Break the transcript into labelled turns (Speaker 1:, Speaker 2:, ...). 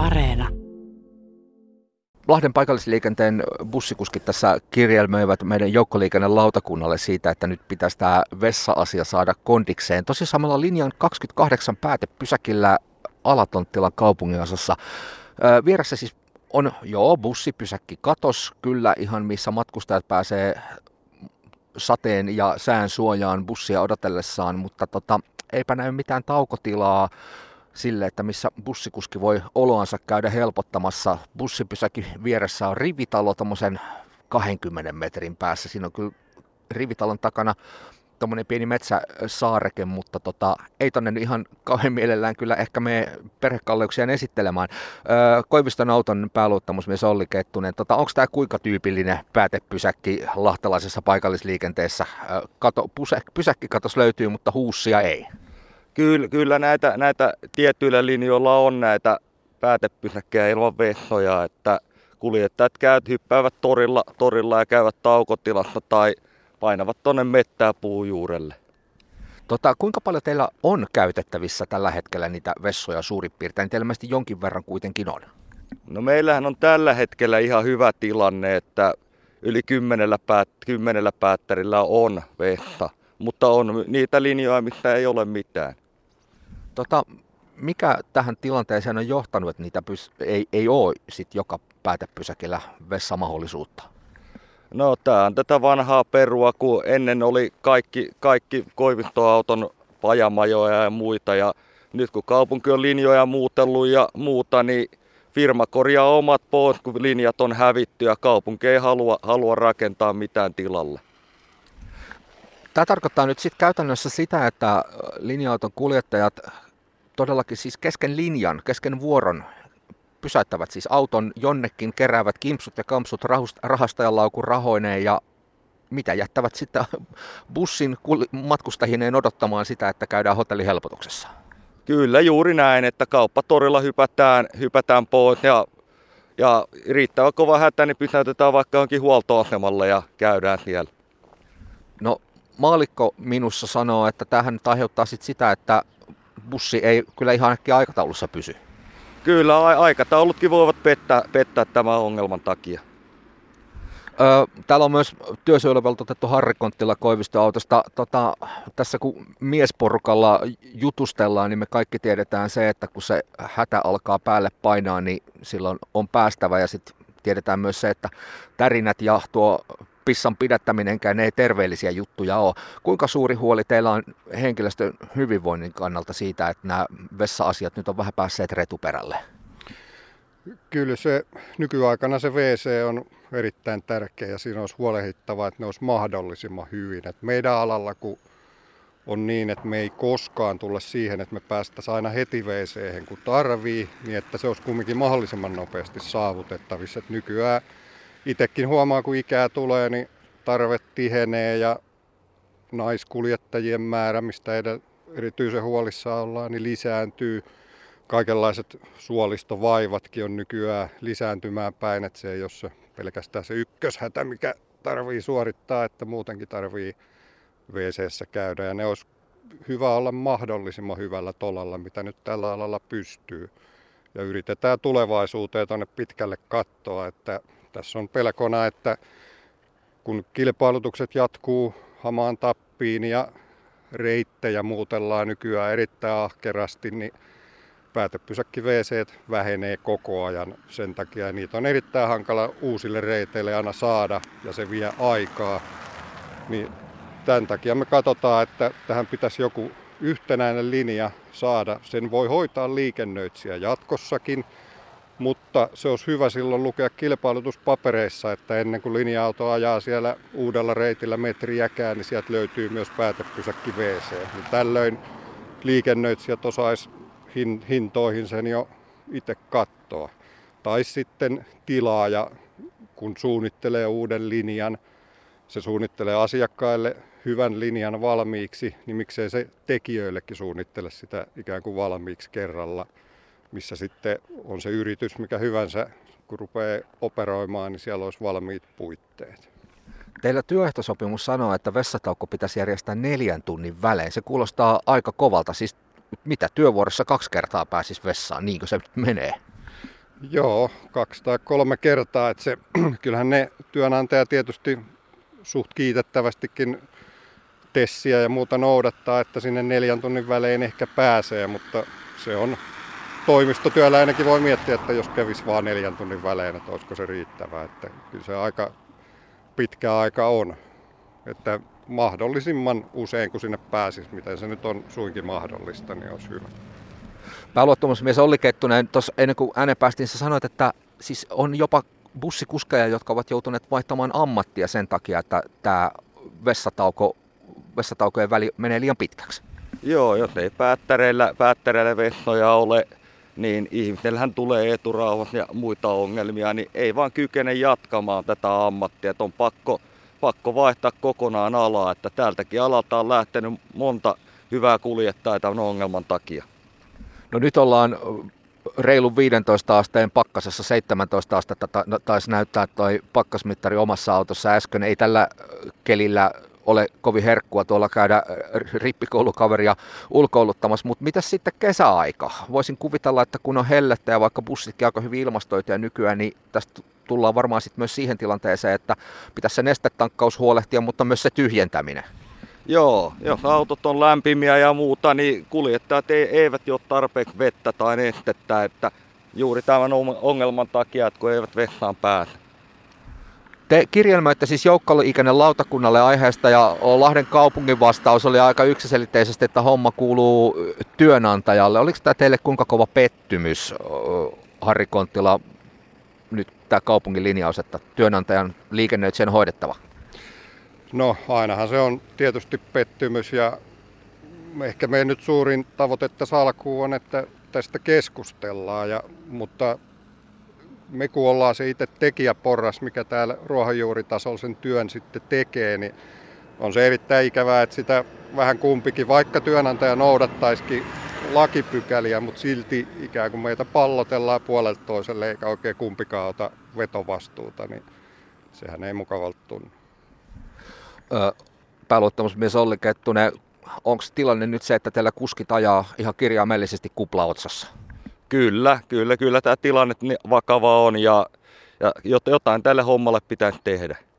Speaker 1: Areena.
Speaker 2: Lahden paikallisliikenteen bussikuskit tässä kirjelmöivät meidän joukkoliikennelautakunnalle siitä, että nyt pitäisi tämä vessa-asia saada kondikseen. Tosi samalla linjan 28 päätepysäkillä Alatonttilan kaupunginosassa. Vieressä siis on joo bussipysäkki katos, kyllä ihan missä matkustajat pääsee sateen ja sään suojaan bussia odotellessaan, mutta tota, eipä näy mitään taukotilaa sille, että missä bussikuski voi oloansa käydä helpottamassa. Bussipysäkin vieressä on rivitalo tuommoisen 20 metrin päässä. Siinä on kyllä rivitalon takana tuommoinen pieni metsäsaareke, mutta tota, ei tonne nyt ihan kauhean mielellään kyllä ehkä me perhekalleuksia esittelemään. Öö, Koiviston auton pääluottamusmies Olli Kettunen, tota, onko tämä kuinka tyypillinen päätepysäkki lahtelaisessa paikallisliikenteessä? Öö, kato, pysäkki katos löytyy, mutta huussia ei.
Speaker 3: Kyllä, kyllä näitä, näitä tietyillä linjoilla on näitä päätepysäkkejä ilman vehtoja, että kuljettajat käyt, hyppäävät torilla, torilla ja käyvät taukotilassa tai painavat tuonne mettää puujuurelle.
Speaker 2: Tota, kuinka paljon teillä on käytettävissä tällä hetkellä niitä vessoja suurin piirtein? Teillä jonkin verran kuitenkin on.
Speaker 3: No meillähän on tällä hetkellä ihan hyvä tilanne, että yli kymmenellä, päät, kymmenellä päättärillä on vehta, mutta on niitä linjoja, mistä ei ole mitään.
Speaker 2: Tota, mikä tähän tilanteeseen on johtanut, että niitä pys- ei, ei ole sit joka päätepysäkillä vessamahdollisuutta?
Speaker 3: No tämä on tätä vanhaa perua, kun ennen oli kaikki, kaikki koivistoauton pajamajoja ja muita. Ja nyt kun kaupunki on linjoja muutellut ja muuta, niin firma korjaa omat pois, kun linjat on hävitty ja kaupunki ei halua, halua rakentaa mitään tilalle.
Speaker 2: Tämä tarkoittaa nyt sitten käytännössä sitä, että linja-auton kuljettajat todellakin siis kesken linjan, kesken vuoron pysäyttävät siis auton jonnekin, keräävät kimpsut ja kampsut rahastajalaukun rahoineen ja mitä jättävät sitten bussin matkustajiineen odottamaan sitä, että käydään hotellihelpotuksessa?
Speaker 3: Kyllä juuri näin, että kauppatorilla hypätään, hypätään pois ja, ja riittävä kova hätä, niin pysäytetään vaikka johonkin huoltoasemalle ja käydään siellä.
Speaker 2: No maalikko minussa sanoo, että tähän nyt aiheuttaa sit sitä, että bussi ei kyllä ihan äkkiä aikataulussa pysy.
Speaker 3: Kyllä, aikataulutkin voivat pettää, pettää tämän ongelman takia.
Speaker 2: täällä on myös työsuojeluvaltuutettu Harri Konttila Koivistoautosta. Tota, tässä kun miesporukalla jutustellaan, niin me kaikki tiedetään se, että kun se hätä alkaa päälle painaa, niin silloin on päästävä ja sitten tiedetään myös se, että tärinät ja tuo pissan pidättäminenkään ei terveellisiä juttuja ole. Kuinka suuri huoli teillä on henkilöstön hyvinvoinnin kannalta siitä, että nämä vessa-asiat nyt on vähän päässeet retuperälle?
Speaker 4: Kyllä se nykyaikana se WC on erittäin tärkeä ja siinä olisi huolehdittava, että ne olisi mahdollisimman hyvin. Et meidän alalla, kun on niin, että me ei koskaan tulla siihen, että me päästäisiin aina heti wc kun tarvii, niin että se olisi kumminkin mahdollisimman nopeasti saavutettavissa. Et nykyään itsekin huomaa, kun ikää tulee, niin tarve tihenee ja naiskuljettajien määrä, mistä erityisen huolissaan ollaan, niin lisääntyy. Kaikenlaiset suolistovaivatkin on nykyään lisääntymään päin, että se ei ole se pelkästään se ykköshätä, mikä tarvii suorittaa, että muutenkin tarvii wc käydä. Ja ne olisi hyvä olla mahdollisimman hyvällä tolalla, mitä nyt tällä alalla pystyy. Ja yritetään tulevaisuuteen tuonne pitkälle kattoa, että tässä on pelkona, että kun kilpailutukset jatkuu hamaan tappiin ja reittejä muutellaan nykyään erittäin ahkerasti, niin päätepysäkki WC vähenee koko ajan sen takia. Niitä on erittäin hankala uusille reiteille aina saada ja se vie aikaa. Niin tämän takia me katsotaan, että tähän pitäisi joku yhtenäinen linja saada. Sen voi hoitaa liikennöitsijä jatkossakin mutta se olisi hyvä silloin lukea kilpailutuspapereissa, että ennen kuin linja-auto ajaa siellä uudella reitillä metriäkään, niin sieltä löytyy myös päätepysäkki WC. Niin tällöin liikennöitsijät osaisi hintoihin sen jo itse katsoa. Tai sitten tilaaja, kun suunnittelee uuden linjan, se suunnittelee asiakkaille hyvän linjan valmiiksi, niin miksei se tekijöillekin suunnittele sitä ikään kuin valmiiksi kerralla missä sitten on se yritys mikä hyvänsä, kun rupeaa operoimaan, niin siellä olisi valmiit puitteet.
Speaker 2: Teillä työehtosopimus sanoo, että vessataukko pitäisi järjestää neljän tunnin välein. Se kuulostaa aika kovalta. Siis mitä työvuorossa kaksi kertaa pääsis vessaan, niinkö se menee?
Speaker 4: Joo, kaksi tai kolme kertaa. Että se, kyllähän ne työnantaja tietysti suht kiitettävästikin tessiä ja muuta noudattaa, että sinne neljän tunnin välein ehkä pääsee, mutta se on toimistotyöläinenkin voi miettiä, että jos kävisi vaan neljän tunnin välein, että olisiko se riittävää. Että kyllä se aika pitkä aika on. Että mahdollisimman usein, kun sinne pääsisi, miten se nyt on suinkin mahdollista, niin olisi hyvä.
Speaker 2: Pääluottamusmies Olli Kettunen, tuossa ennen kuin äänen päästiin, sä sanoit, että siis on jopa bussikuskeja, jotka ovat joutuneet vaihtamaan ammattia sen takia, että tämä vessatauko, vessataukojen väli menee liian pitkäksi.
Speaker 3: Joo, jos ei päättäreillä, päättäreillä vessoja ole, niin ihmisellähän tulee eturauhat ja muita ongelmia, niin ei vaan kykene jatkamaan tätä ammattia. Että on pakko, pakko vaihtaa kokonaan alaa, että täältäkin alalta on lähtenyt monta hyvää kuljettajaa tämän ongelman takia.
Speaker 2: No nyt ollaan reilun 15 asteen pakkasessa 17 astetta taisi näyttää toi pakkasmittari omassa autossa äsken. Ei tällä kelillä ole kovin herkkua tuolla käydä rippikoulukaveria ulkoiluttamassa, mutta mitä sitten kesäaika? Voisin kuvitella, että kun on hellettä ja vaikka bussitkin aika hyvin ilmastoituja nykyään, niin tästä tullaan varmaan sitten myös siihen tilanteeseen, että pitäisi se nestetankkaus huolehtia, mutta myös se tyhjentäminen.
Speaker 3: Joo, jos autot on lämpimiä ja muuta, niin kuljettajat eivät ole tarpeeksi vettä tai nestettä, että juuri tämän ongelman takia, että kun eivät vessaan pääse.
Speaker 2: Te kirjelmöitte siis joukkoliikenne lautakunnalle aiheesta ja Lahden kaupungin vastaus oli aika yksiselitteisesti, että homma kuuluu työnantajalle. Oliko tämä teille kuinka kova pettymys, Harri Konttila, nyt tämä kaupungin linjaus, että työnantajan liikennöitsijän hoidettava?
Speaker 4: No ainahan se on tietysti pettymys ja ehkä meidän nyt suurin tavoite tässä alkuun on, että tästä keskustellaan, ja, mutta me kun ollaan se itse tekijäporras, mikä täällä ruohonjuuritasolla sen työn sitten tekee, niin on se erittäin ikävää, että sitä vähän kumpikin, vaikka työnantaja noudattaisikin lakipykäliä, mutta silti ikään kuin meitä pallotellaan puolelta toiselle eikä oikein kumpikaan ota vetovastuuta, niin sehän ei mukavalta tunnu
Speaker 2: pääluottamusmies Olli Kettunen, onko tilanne nyt se, että teillä kuskit ajaa ihan kirjaimellisesti kuplaotsassa?
Speaker 3: Kyllä, kyllä, kyllä tämä tilanne vakava on ja, ja jotain tälle hommalle pitäisi tehdä.